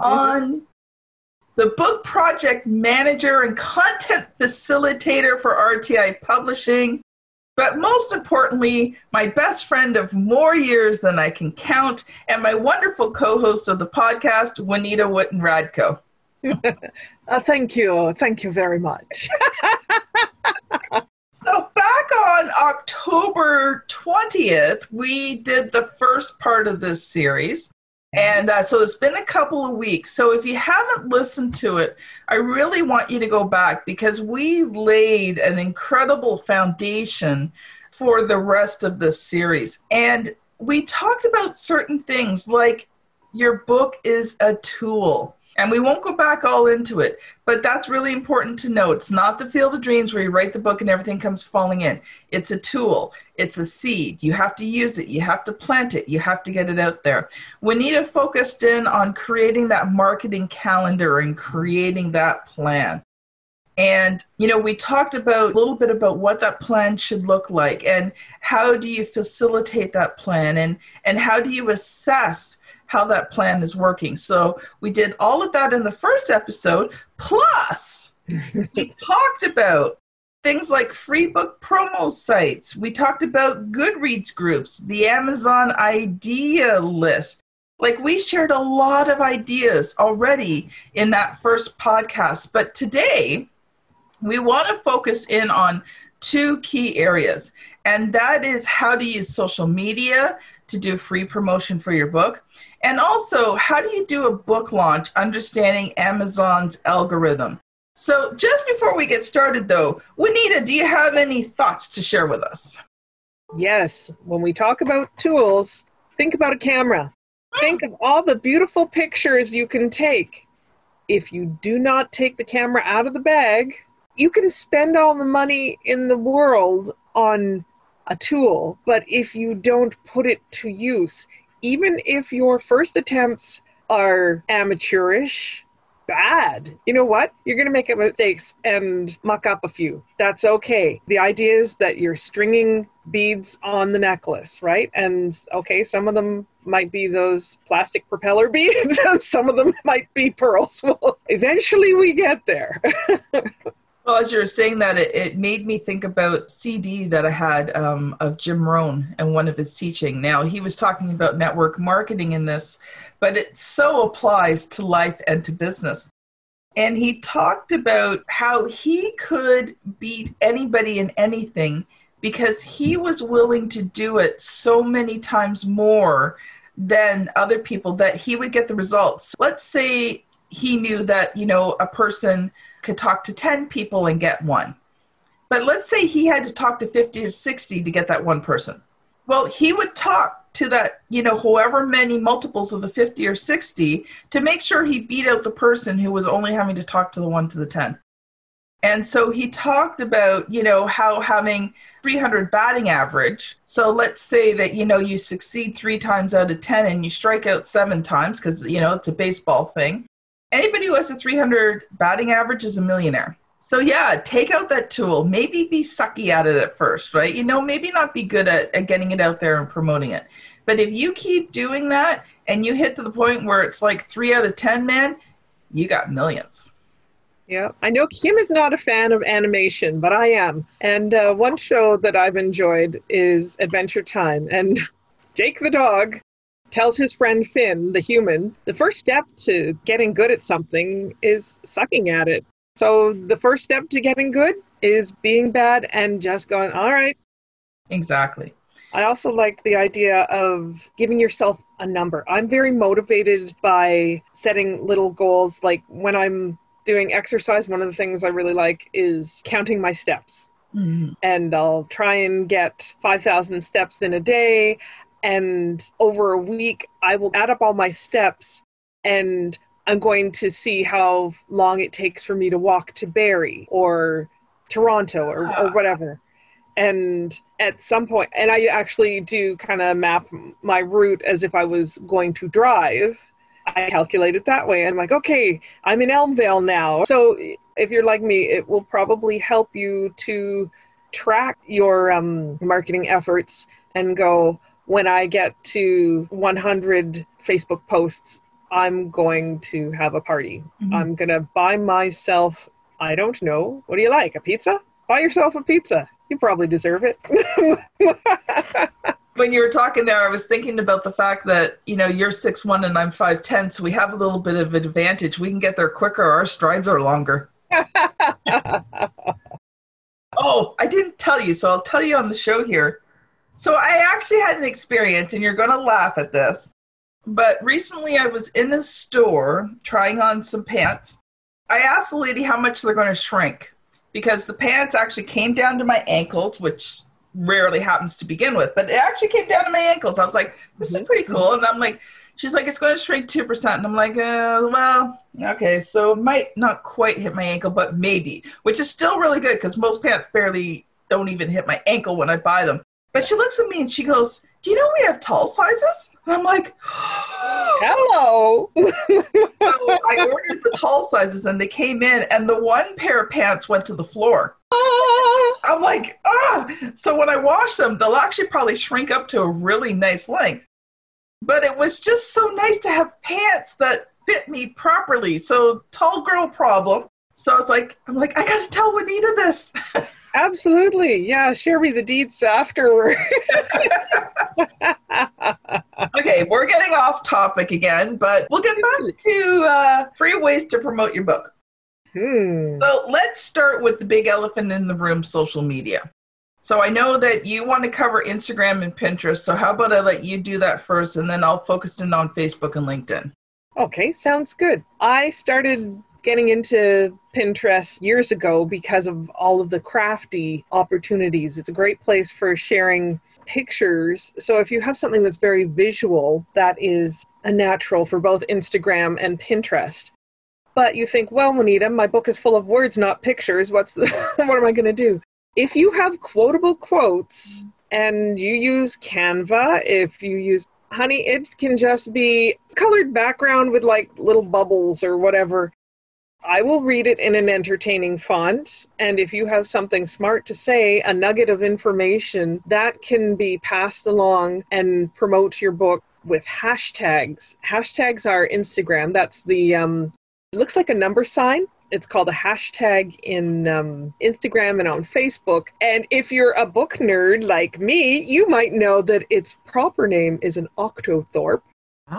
on the book project manager and content facilitator for RTI Publishing. But most importantly, my best friend of more years than I can count, and my wonderful co host of the podcast, Juanita Witten Radko. uh, thank you. Thank you very much. so, back on October 20th, we did the first part of this series. And uh, so it's been a couple of weeks. So if you haven't listened to it, I really want you to go back because we laid an incredible foundation for the rest of this series. And we talked about certain things like your book is a tool. And we won't go back all into it, but that's really important to know. It's not the field of dreams where you write the book and everything comes falling in. It's a tool, it's a seed. You have to use it, you have to plant it, you have to get it out there. Juanita focused in on creating that marketing calendar and creating that plan. And, you know, we talked about a little bit about what that plan should look like and how do you facilitate that plan and, and how do you assess how that plan is working. So we did all of that in the first episode. Plus, we talked about things like free book promo sites. We talked about Goodreads groups, the Amazon idea list. Like we shared a lot of ideas already in that first podcast. But today, we want to focus in on two key areas, and that is how to use social media to do free promotion for your book and also, how do you do a book launch understanding Amazon's algorithm? So, just before we get started, though, Juanita, do you have any thoughts to share with us? Yes. When we talk about tools, think about a camera. Think of all the beautiful pictures you can take. If you do not take the camera out of the bag, you can spend all the money in the world on a tool, but if you don't put it to use, even if your first attempts are amateurish, bad, you know what? You're going to make mistakes and muck up a few. That's okay. The idea is that you're stringing beads on the necklace, right? And okay, some of them might be those plastic propeller beads, and some of them might be pearls. Well, eventually we get there. Well, as you were saying that, it, it made me think about CD that I had um, of Jim Rohn and one of his teaching. Now, he was talking about network marketing in this, but it so applies to life and to business. And he talked about how he could beat anybody in anything because he was willing to do it so many times more than other people that he would get the results. Let's say he knew that, you know, a person – could talk to 10 people and get one. But let's say he had to talk to 50 or 60 to get that one person. Well, he would talk to that, you know, however many multiples of the 50 or 60 to make sure he beat out the person who was only having to talk to the one to the 10. And so he talked about, you know, how having 300 batting average. So let's say that, you know, you succeed three times out of 10 and you strike out seven times because, you know, it's a baseball thing anybody who has a 300 batting average is a millionaire. So yeah, take out that tool. Maybe be sucky at it at first, right? You know, maybe not be good at, at getting it out there and promoting it. But if you keep doing that and you hit to the point where it's like three out of 10, man, you got millions. Yeah, I know Kim is not a fan of animation, but I am. And uh, one show that I've enjoyed is Adventure Time. And Jake the dog tells his friend Finn, the human, the first step to getting good at something is sucking at it. So the first step to getting good is being bad and just going, all right. Exactly. I also like the idea of giving yourself a number. I'm very motivated by setting little goals. Like when I'm doing exercise, one of the things I really like is counting my steps. Mhm. And I'll try and get 5,000 steps in a day. And over a week, I will add up all my steps and I'm going to see how long it takes for me to walk to Barrie or Toronto or, or whatever. And at some point, and I actually do kind of map my route as if I was going to drive. I calculate it that way. I'm like, okay, I'm in Elmvale now. So if you're like me, it will probably help you to track your um, marketing efforts and go, when I get to 100 Facebook posts, I'm going to have a party. Mhm. I'm going to buy myself, I don't know, what do you like? A pizza? Buy yourself a pizza. You probably deserve it. When you were talking there, I was thinking about the fact that, you know, you're six one and I'm 5'10, so we have a little bit of advantage. We can get there quicker. Our strides are longer. Oh, I didn't tell you, so I'll tell you on the show here. So I actually had an experience, and you're going to laugh at this. But recently I was in a store trying on some pants. I asked the lady how much they're going to shrink because the pants actually came down to my ankles, which rarely happens to begin with, but it actually came down to my ankles. I was like, this is pretty cool. And I'm like, she's like, it's going to shrink 2%. And I'm like, uh, well, okay, so it might not quite hit my ankle, but maybe, which is still really good because most pants barely don't even hit my ankle when I buy them. But she looks at me and she goes, do you know we have tall sizes? And I'm like, Hello. so I ordered the tall sizes and they came in, and the one pair of pants went to the floor. I'm like, ah! So when I wash them, they'll actually probably shrink up to a really nice length. But it was just so nice to have pants that fit me properly. So tall girl problem. So I was like, I'm like, I gotta tell Juanita this. Absolutely. Yeah, share me the deeds afterward. okay, we're getting off topic again, but we'll get back to uh, free ways to promote your book. hmm. So let's start with the big elephant in the room social media. So I know that you want to cover Instagram and Pinterest. So how about I let you do that first and then I'll focus in on Facebook and LinkedIn. Okay, sounds good. I started getting into Pinterest years ago because of all of the crafty opportunities. It's a great place for sharing pictures. So if you have something that's very visual, that is a natural for both Instagram and Pinterest. But you think, well, Juanita, my book is full of words, not pictures. What's the, what am I going to do? If you have quotable quotes and you use Canva, if you use honey, it can just be colored background with like little bubbles or whatever. I will read it in an entertaining font. And if you have something smart to say, a nugget of information, that can be passed along and promote your book with hashtags. Hashtags are Instagram. That's the, um, looks like a number sign. It's called a hashtag in um, Instagram and on Facebook. And if you're a book nerd like me, you might know that its proper name is an octothorpe.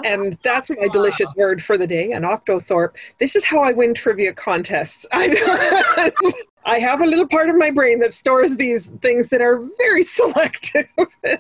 And ah. that's my delicious word for the day, an octothorpe. This is how I win trivia contests. I, I have a little part of my brain that stores these things that are very selective.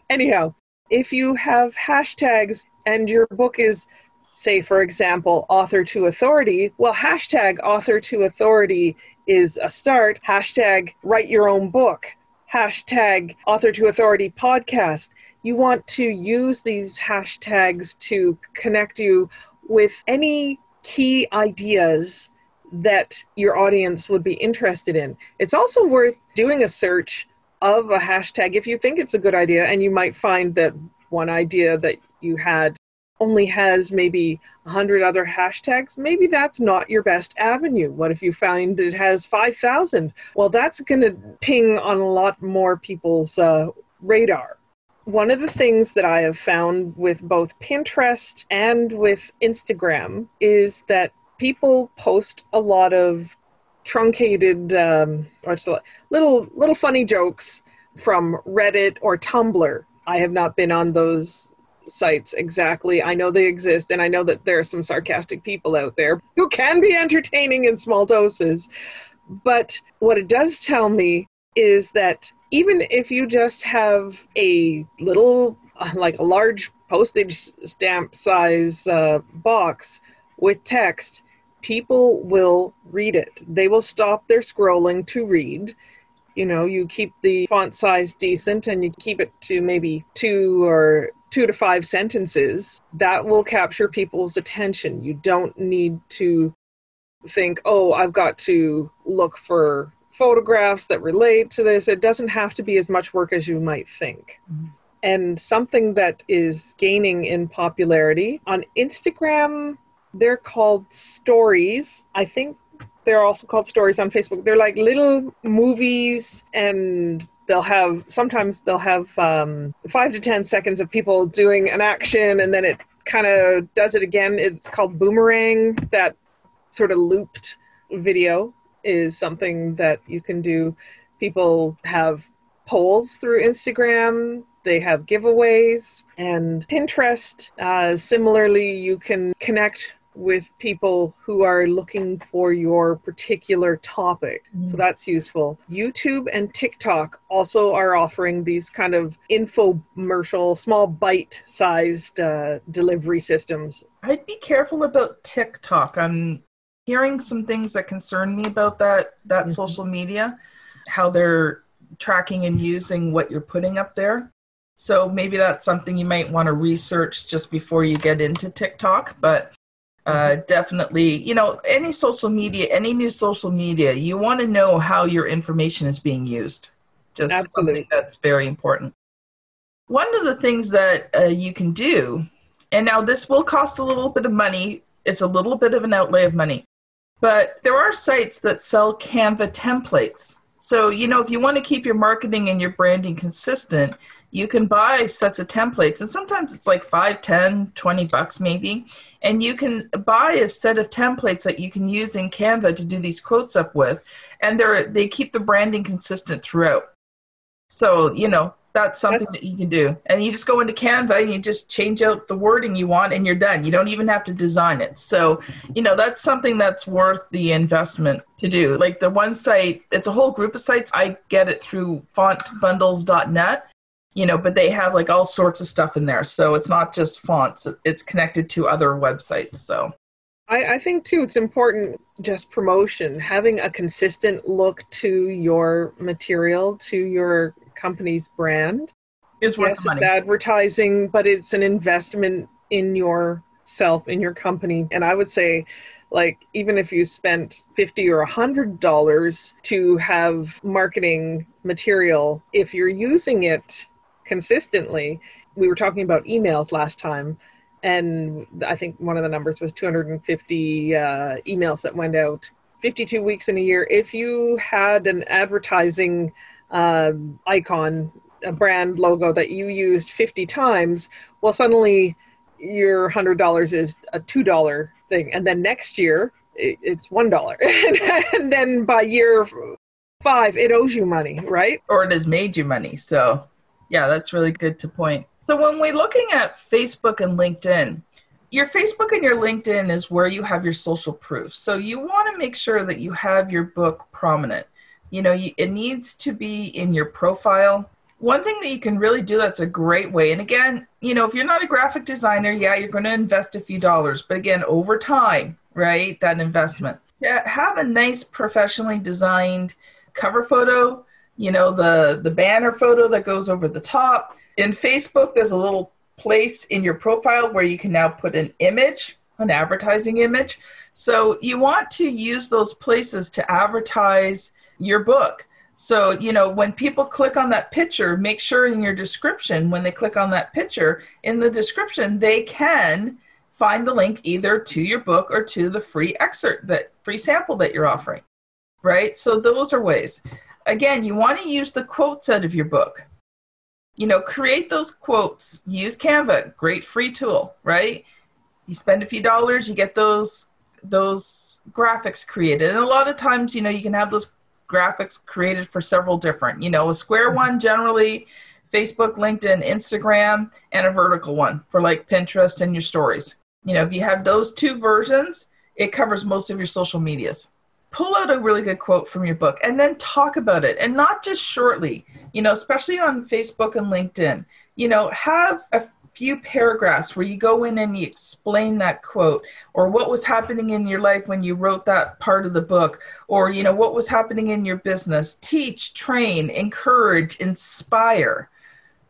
Anyhow, if you have hashtags and your book is, say, for example, author to authority, well, hashtag author to authority is a start. Hashtag write your own book. Hashtag author to authority podcast you want to use these hashtags to connect you with any key ideas that your audience would be interested in. It's also worth doing a search of a hashtag if you think it's a good idea, and you might find that one idea that you had only has maybe 100 other hashtags. Maybe that's not your best avenue. What if you find it has 5,000? Well, that's going to ping on a lot more people's uh, radar one of the things that I have found with both Pinterest and with Instagram is that people post a lot of truncated, um, the little little funny jokes from Reddit or Tumblr. I have not been on those sites exactly. I know they exist, and I know that there are some sarcastic people out there who can be entertaining in small doses. But what it does tell me is that even if you just have a little, like a large postage stamp size uh, box with text, people will read it. They will stop their scrolling to read. You know, you keep the font size decent and you keep it to maybe two or two to five sentences. That will capture people's attention. You don't need to think, oh, I've got to look for photographs that relate to this. It doesn't have to be as much work as you might think. Mm-hmm. And something that is gaining in popularity on Instagram, they're called stories. I think they're also called stories on Facebook. They're like little movies, and they'll have sometimes they'll have um, five to ten seconds of people doing an action, and then it kind of does it again. It's called boomerang. That sort of looped video is something that you can do. People have polls through Instagram they have giveaways and Pinterest. Uh, similarly, you can connect with people who are looking for your particular topic. Mm. So that's useful. YouTube and TikTok also are offering these kind of infomercial, small bite sized uh, delivery systems. I'd be careful about TikTok. I'm hearing some things that concern me about that that mm-hmm. social media, how they're tracking and using what you're putting up there. So maybe that's something you might want to research just before you get into TikTok. But uh, mm-hmm. definitely, you know, any social media, any new social media, you want to know how your information is being used. Just Absolutely. something that's very important. One of the things that uh, you can do, and now this will cost a little bit of money, it's a little bit of an outlay of money, but there are sites that sell Canva templates. So, you know, if you want to keep your marketing and your branding consistent, you can buy sets of templates and sometimes it's like 5 10 20 bucks maybe and you can buy a set of templates that you can use in canva to do these quotes up with and they're they keep the branding consistent throughout so you know that's something that you can do. And you just go into canva and you just change out the wording you want and you're done. You don't even have to design it. So you know that's something that's worth the investment to do. Like the one site it's a whole group of sites. I get it through fontbundles.net you know, but they have like all sorts of stuff in there. So it's not just fonts, it's connected to other websites. So. I, I think too, it's important just promotion, having a consistent look to your material, to your company's brand. Is worth yes, money. advertising, but it's an investment in yourself, in your company. And I would say, like even if you spent 50 or 100 dollars to have marketing material if you're using it consistently. We were talking about emails last time, and I think one of the numbers was 250 uh, emails that went out 52 weeks in a year. If you had an advertising uh, icon, a brand logo that you used 50 times, well, suddenly your $100 is a $2 thing. And then next year, it's $1. and then by year five, it owes you money, right? Or it has made you money. So yeah, that's really good to point. So when we're looking at Facebook and LinkedIn, your Facebook and your LinkedIn is where you have your social proof. So you want to make sure that you have your book prominent. You know, you, it needs to be in your profile. One thing that you can really do that's a great way, and again, you know, if you're not a graphic designer, yeah, you're going to invest a few dollars, but again, over time, right, that investment. Yeah, have a nice professionally designed cover photo you know the the banner photo that goes over the top in facebook there's a little place in your profile where you can now put an image an advertising image so you want to use those places to advertise your book so you know when people click on that picture make sure in your description when they click on that picture in the description they can find the link either to your book or to the free excerpt that free sample that you're offering right so those are ways again, you want to use the quotes out of your book. You know, create those quotes. Use Canva, great free tool, right? You spend a few dollars, you get those those graphics created. And a lot of times, you know, you can have those graphics created for several different. You know, a square mm-hmm. one generally Facebook, LinkedIn, Instagram, and a vertical one for like Pinterest and your stories. You know, if you have those two versions, it covers most of your social medias. Pull out a really good quote from your book and then talk about it and not just shortly, you know, especially on Facebook and LinkedIn. You know, have a few paragraphs where you go in and you explain that quote or what was happening in your life when you wrote that part of the book or you know what was happening in your business. Teach train encourage inspire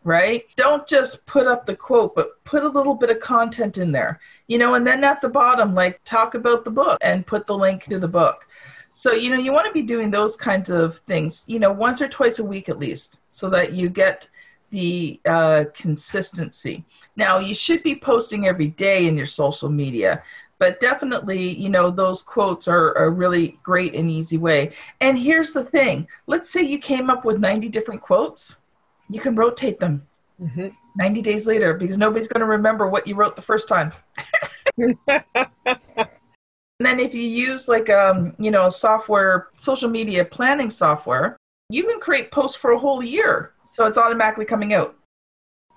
right? Don't just put up the quote but put a little bit of content in there you know and then at the bottom like talk about the book and put the link to the book. So you know you want to be doing those kinds of things you know once or twice a week at least so that you get the uh, consistency. Now, you should be posting every day in your social media, but definitely, you know, those quotes are a really great and easy way. And here's the thing let's say you came up with 90 different quotes, you can rotate them mm-hmm. 90 days later because nobody's going to remember what you wrote the first time. and then if you use like um you know software social media planning software you can create posts for a whole year so it's automatically coming out.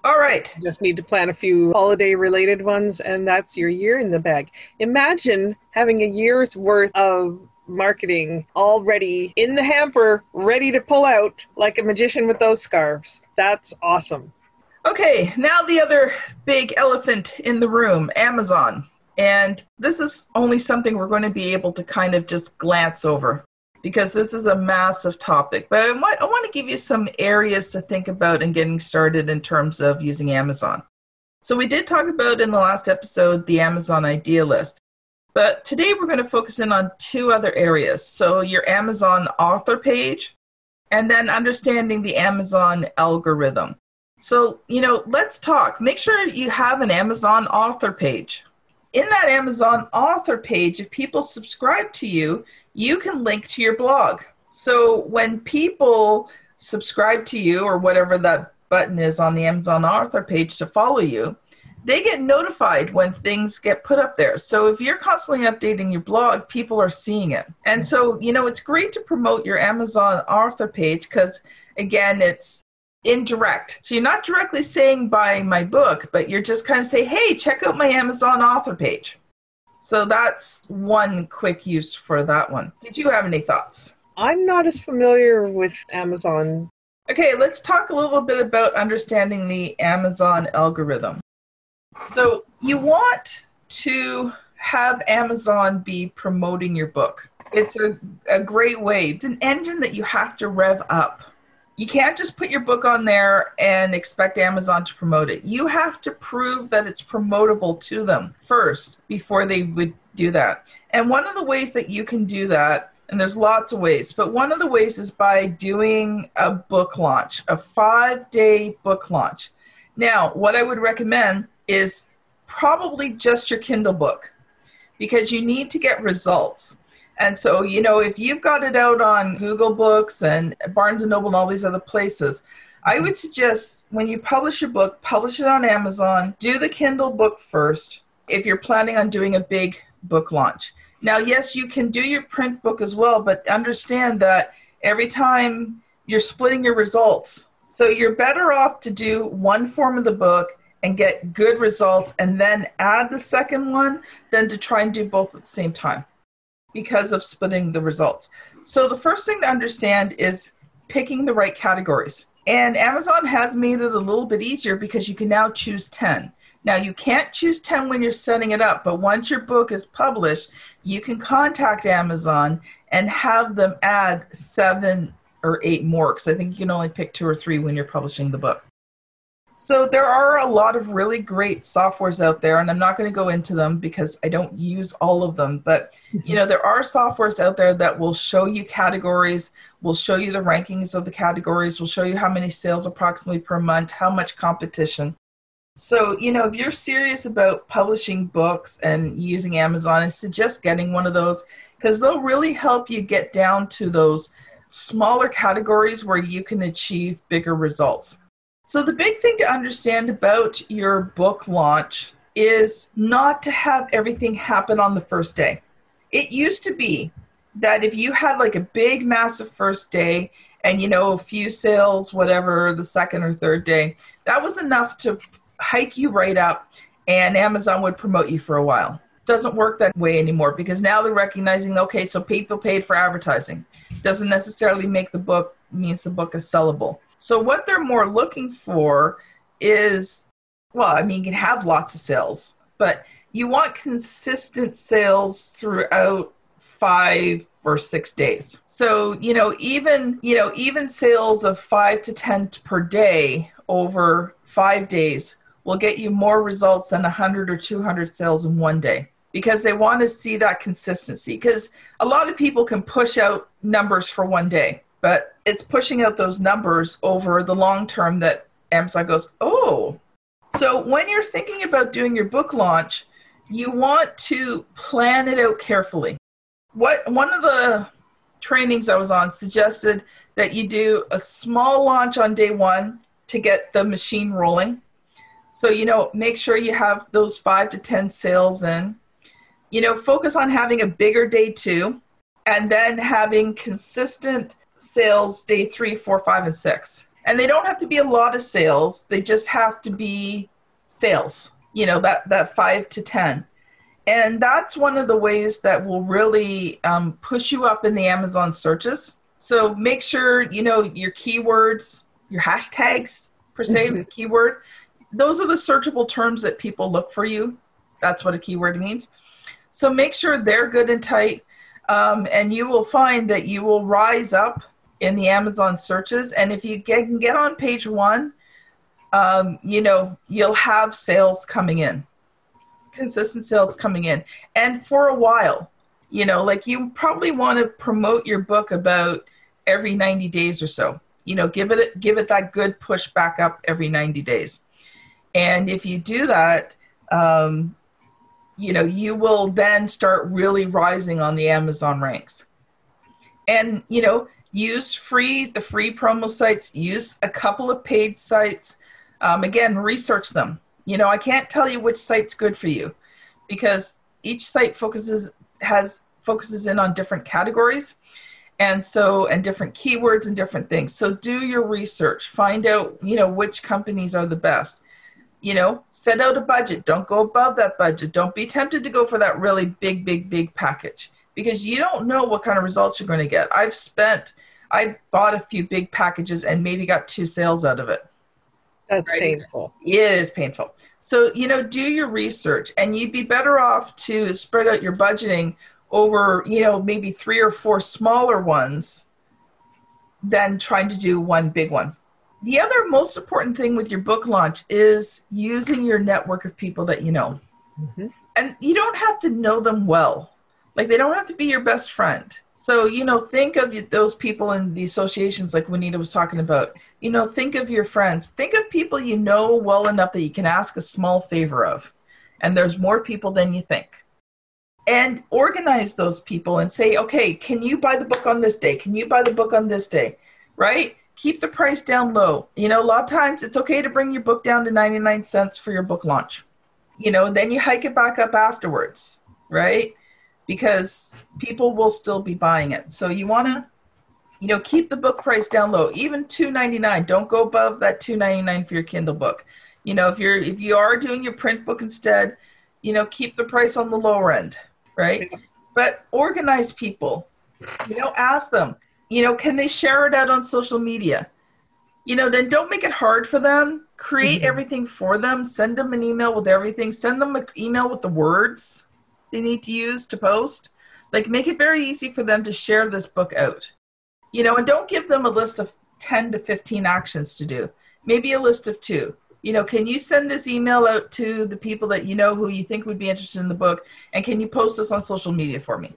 All right. Just need to plan a few holiday related ones, and that's your year in the bag. Imagine having a year's worth of marketing already in the hamper, ready to pull out like a magician with those scarves. That's awesome. Okay, now the other big elephant in the room Amazon. And this is only something we're going to be able to kind of just glance over because this is a massive topic. But I want, I want to give you some areas to think about in getting started in terms of using Amazon. So, we did talk about in the last episode the Amazon idea list. But today we're going to focus in on two other areas. So, your Amazon author page, and then understanding the Amazon algorithm. So, you know, let's talk. Make sure you have an Amazon author page. In that Amazon author page, if people subscribe to you, you can link to your blog. So when people subscribe to you or whatever that button is on the Amazon author page to follow you, they get notified when things get put up there. So if you're constantly updating your blog, people are seeing it. And so, you know, it's great to promote your Amazon author page because, again, it's indirect. So you're not directly saying buy my book, but you're just kind of say, hey, check out my Amazon author page. So that's one quick use for that one. Did you have any thoughts? I'm not as familiar with Amazon. Okay, let's talk a little bit about understanding the Amazon algorithm. So, you want to have Amazon be promoting your book. It's a, a great way. It's an engine that you have to rev up you can't just put your book on there and expect Amazon to promote it. You have to prove that it's promotable to them first before they would do that. And one of the ways that you can do that, and there's lots of ways, but one of the ways is by doing a book launch, a five day book launch. Now, what I would recommend is probably just your Kindle book because you need to get results. And so, you know, if you've got it out on Google Books and Barnes and Noble and all these other places, I mm-hmm. would suggest when you publish a book, publish it on Amazon, do the Kindle book first if you're planning on doing a big book launch. Now, yes, you can do your print book as well, but understand that every time you're splitting your results. So you're better off to do one form of the book and get good results and then add the second one than to try and do both at the same time because of splitting the results. So the first thing to understand is picking the right categories. And Amazon has made it a little bit easier because you can now choose 10. Now, you can't choose 10 when you're setting it up, but once your book is published, you can contact Amazon and have them add seven or eight more because I think you can only pick two or three when you're publishing the book. So there are a lot of really great softwares out there, and I'm not going to go into them because I don't use all of them. But you mm-hmm. know, there are softwares out there that will show you categories, will show you the rankings of the categories, will show you how many sales approximately per month, how much competition. So you know, if you're serious about publishing books and using Amazon, I suggest getting one of those because they'll really help you get down to those smaller categories where you can achieve bigger results. So, the big thing to understand about your book launch is not to have everything happen on the first day. It used to be that if you had like a big, massive first day and, you know, a few sales, whatever, the second or third day, that was enough to hike you right up and Amazon would promote you for a while. Doesn't work that way anymore because now they're recognizing, okay, so people paid for advertising. Doesn't necessarily make the book means the book is sellable. So what they're more looking for is, well, I mean, you can have lots of sales, but you want consistent sales throughout five or six days. So, you know, even, you know, even sales of five to 10 per day over five days will get you more results than 100 or 200 sales in one day because they want to see that consistency. Because a lot of people can push out numbers for one day, but it's pushing out those numbers over the long term that Amazon goes, oh. So when you're thinking about doing your book launch, you want to plan it out carefully. What one of the trainings I was on suggested that you do a small launch on day one to get the machine rolling. So, you know, make sure you have those five to 10 sales in. You know, focus on having a bigger day two and then having consistent sales day three, four, five, and six. And they don't have to be a lot of sales, they just have to be sales, you know, that, that five to 10. And that's one of the ways that will really um, push you up in the Amazon searches. So make sure, you know, your keywords, your hashtags, per se, mm-hmm. the keyword, those are the searchable terms that people look for you. That's what a keyword means. So make sure they're good and tight. Um, and you will find that you will rise up in the Amazon searches. And if you can get on page one, um, you know, you'll have sales coming in, consistent sales coming in. And for a while, you know, like you probably want to promote your book about every 90 days or so. You know, give it give it that good push back up every 90 days. And if you do that, um, you know, you will then start really rising on the Amazon ranks. And, you know, use free, the free promo sites, use a couple of paid sites. Um, again, research them. You know, I can't tell you which site's good for you because each site focuses, has, focuses in on different categories and so and different keywords and different things so do your research find out you know which companies are the best you know, set out a budget. Don't go above that budget. Don't be tempted to go for that really big, big, big package because you don't know what kind of results you're going to get. I've spent, I bought a few big packages and maybe got two sales out of it. That's right? painful. It is painful. So, you know, do your research and you'd be better off to spread out your budgeting over, you know, maybe three or four smaller ones than trying to do one big one the other most important thing with your book launch is using your network of people that you know. Mm-hmm. And you don't have to know them well. Like they don't have to be your best friend. So, you know, think of those people in the associations like Juanita was talking about. You know, think of your friends. Think of people you know well enough that you can ask a small favor of. And there's more people than you think. And organize those people and say, okay, can you buy the book on this day? Can you buy the book on this day? Right? keep the price down low. You know, a lot of times it's okay to bring your book down to 99 cents for your book launch. You know, then you hike it back up afterwards, right? Because people will still be buying it. So you want to you know, keep the book price down low, even 2.99. Don't go above that 2.99 for your Kindle book. You know, if you're if you are doing your print book instead, you know, keep the price on the lower end, right? But organize people. You know, ask them, you know, can they share it out on social media? You know, then don't make it hard for them. Create mm-hmm. everything for them. Send them an email with everything. Send them an email with the words they need to use to post. Like, make it very easy for them to share this book out. You know, and don't give them a list of 10 to 15 actions to do. Maybe a list of two. You know, can you send this email out to the people that you know who you think would be interested in the book? And can you post this on social media for me?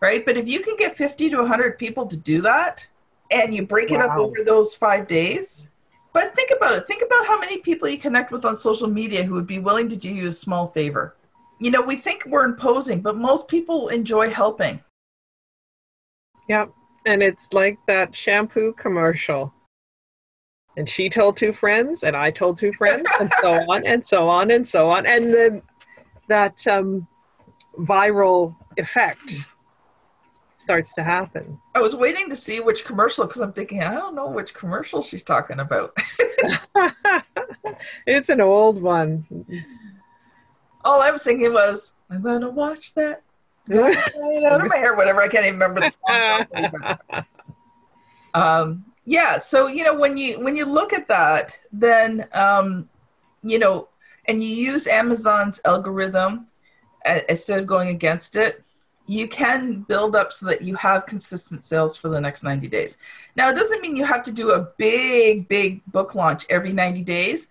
right? But if you can get 50 to 100 people to do that and you break wow. it up over those five days, but think about it. Think about how many people you connect with on social media who would be willing to do you a small favor. You know, we think we're imposing, but most people enjoy helping. Yep. And it's like that shampoo commercial. And she told two friends, and I told two friends, and so on, and so on, and so on. And then that um, viral effect starts to happen. I was waiting to see which commercial because I'm thinking I don't know which commercial she's talking about. it's an old one. All I was thinking was I'm gonna watch that. out of my hair, whatever. I can't even remember the song. um, yeah. So you know when you when you look at that, then um, you know, and you use Amazon's algorithm uh, instead of going against it, you can build up so that you have consistent sales for the next 90 days. Now, it doesn't mean you have to do a big, big book launch every 90 days.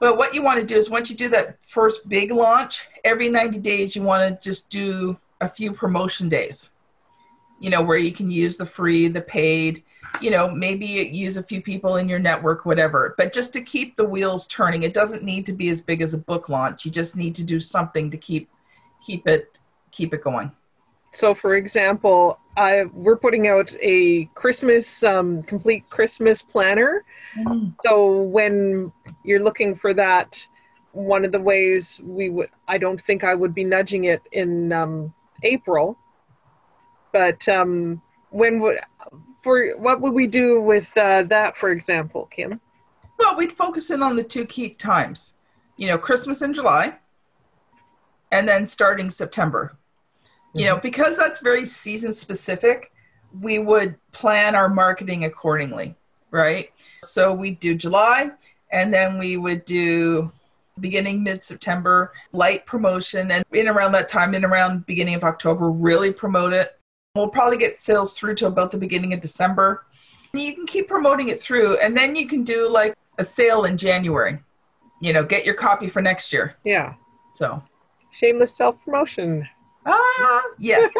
But what you want to do is once you do that first big launch, every 90 days, you want to just do a few promotion days, you know, where you can use the free, the paid, you know, maybe use a few people in your network, whatever. But just to keep the wheels turning, it doesn't need to be as big as a book launch. You just need to do something to keep keep it keep it going. So, for example, I, we're putting out a Christmas um, complete Christmas planner. Mm. So, when you're looking for that, one of the ways we would, I don't think I would be nudging it in um, April, but um, when would, for what would we do with uh, that, for example, Kim? Well, we'd focus in on the two key times, you know, Christmas in July, and then starting September you know because that's very season specific we would plan our marketing accordingly right? So we do july and then we would do beginning mid september light promotion and in around that time in around beginning of october really promote it. We'll probably get sales through to about the beginning of december. And you can keep promoting it through and then you can do like a sale in january. You know get your copy for next year. Yeah. So. Shameless self promotion Ah, yes.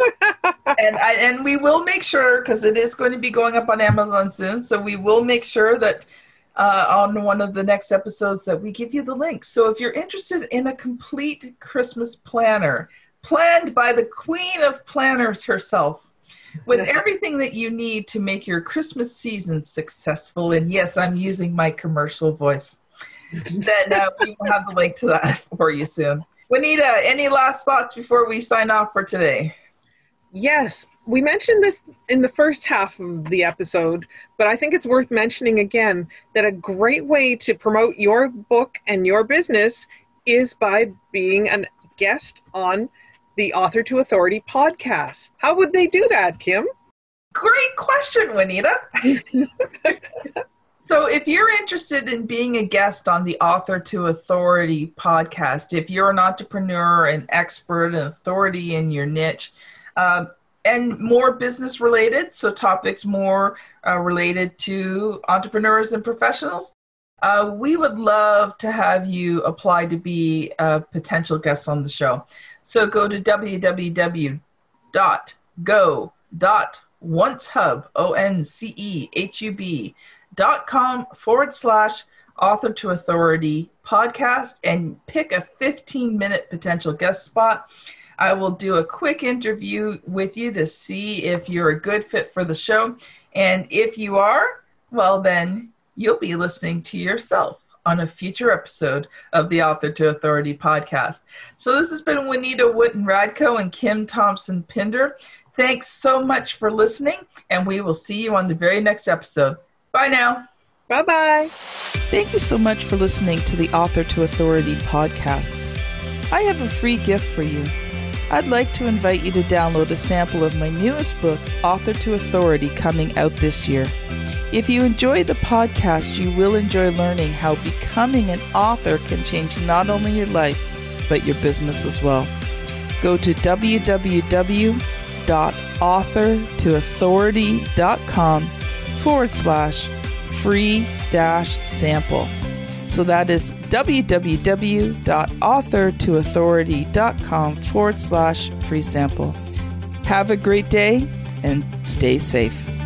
and I, and we will make sure because it is going to be going up on Amazon soon. So we will make sure that uh, on one of the next episodes that we give you the link. So if you're interested in a complete Christmas planner planned by the Queen of Planners herself, with everything that you need to make your Christmas season successful, and yes, I'm using my commercial voice. then uh, we will have the link to that for you soon. Juanita, any last thoughts before we sign off for today? Yes, we mentioned this in the first half of the episode, but I think it's worth mentioning again that a great way to promote your book and your business is by being a guest on the Author to Authority podcast. How would they do that, Kim? Great question, Juanita. So, if you're interested in being a guest on the Author to Authority podcast, if you're an entrepreneur, an expert, an authority in your niche, uh, and more business related, so topics more uh, related to entrepreneurs and professionals, uh, we would love to have you apply to be a potential guest on the show. So go to www.go.oncehub, O N C E H U B dot com forward slash author to authority podcast and pick a 15 minute potential guest spot. I will do a quick interview with you to see if you're a good fit for the show. And if you are, well, then you'll be listening to yourself on a future episode of the Author to Authority podcast. So this has been Juanita Wooten Radko and Kim Thompson Pinder. Thanks so much for listening, and we will see you on the very next episode. Bye now. Bye bye. Thank you so much for listening to the Author to Authority podcast. I have a free gift for you. I'd like to invite you to download a sample of my newest book, Author to Authority, coming out this year. If you enjoy the podcast, you will enjoy learning how becoming an author can change not only your life, but your business as well. Go to www.authortoauthority.com forward slash free dash sample. So that is www.authortoauthority.com forward slash free sample. Have a great day and stay safe.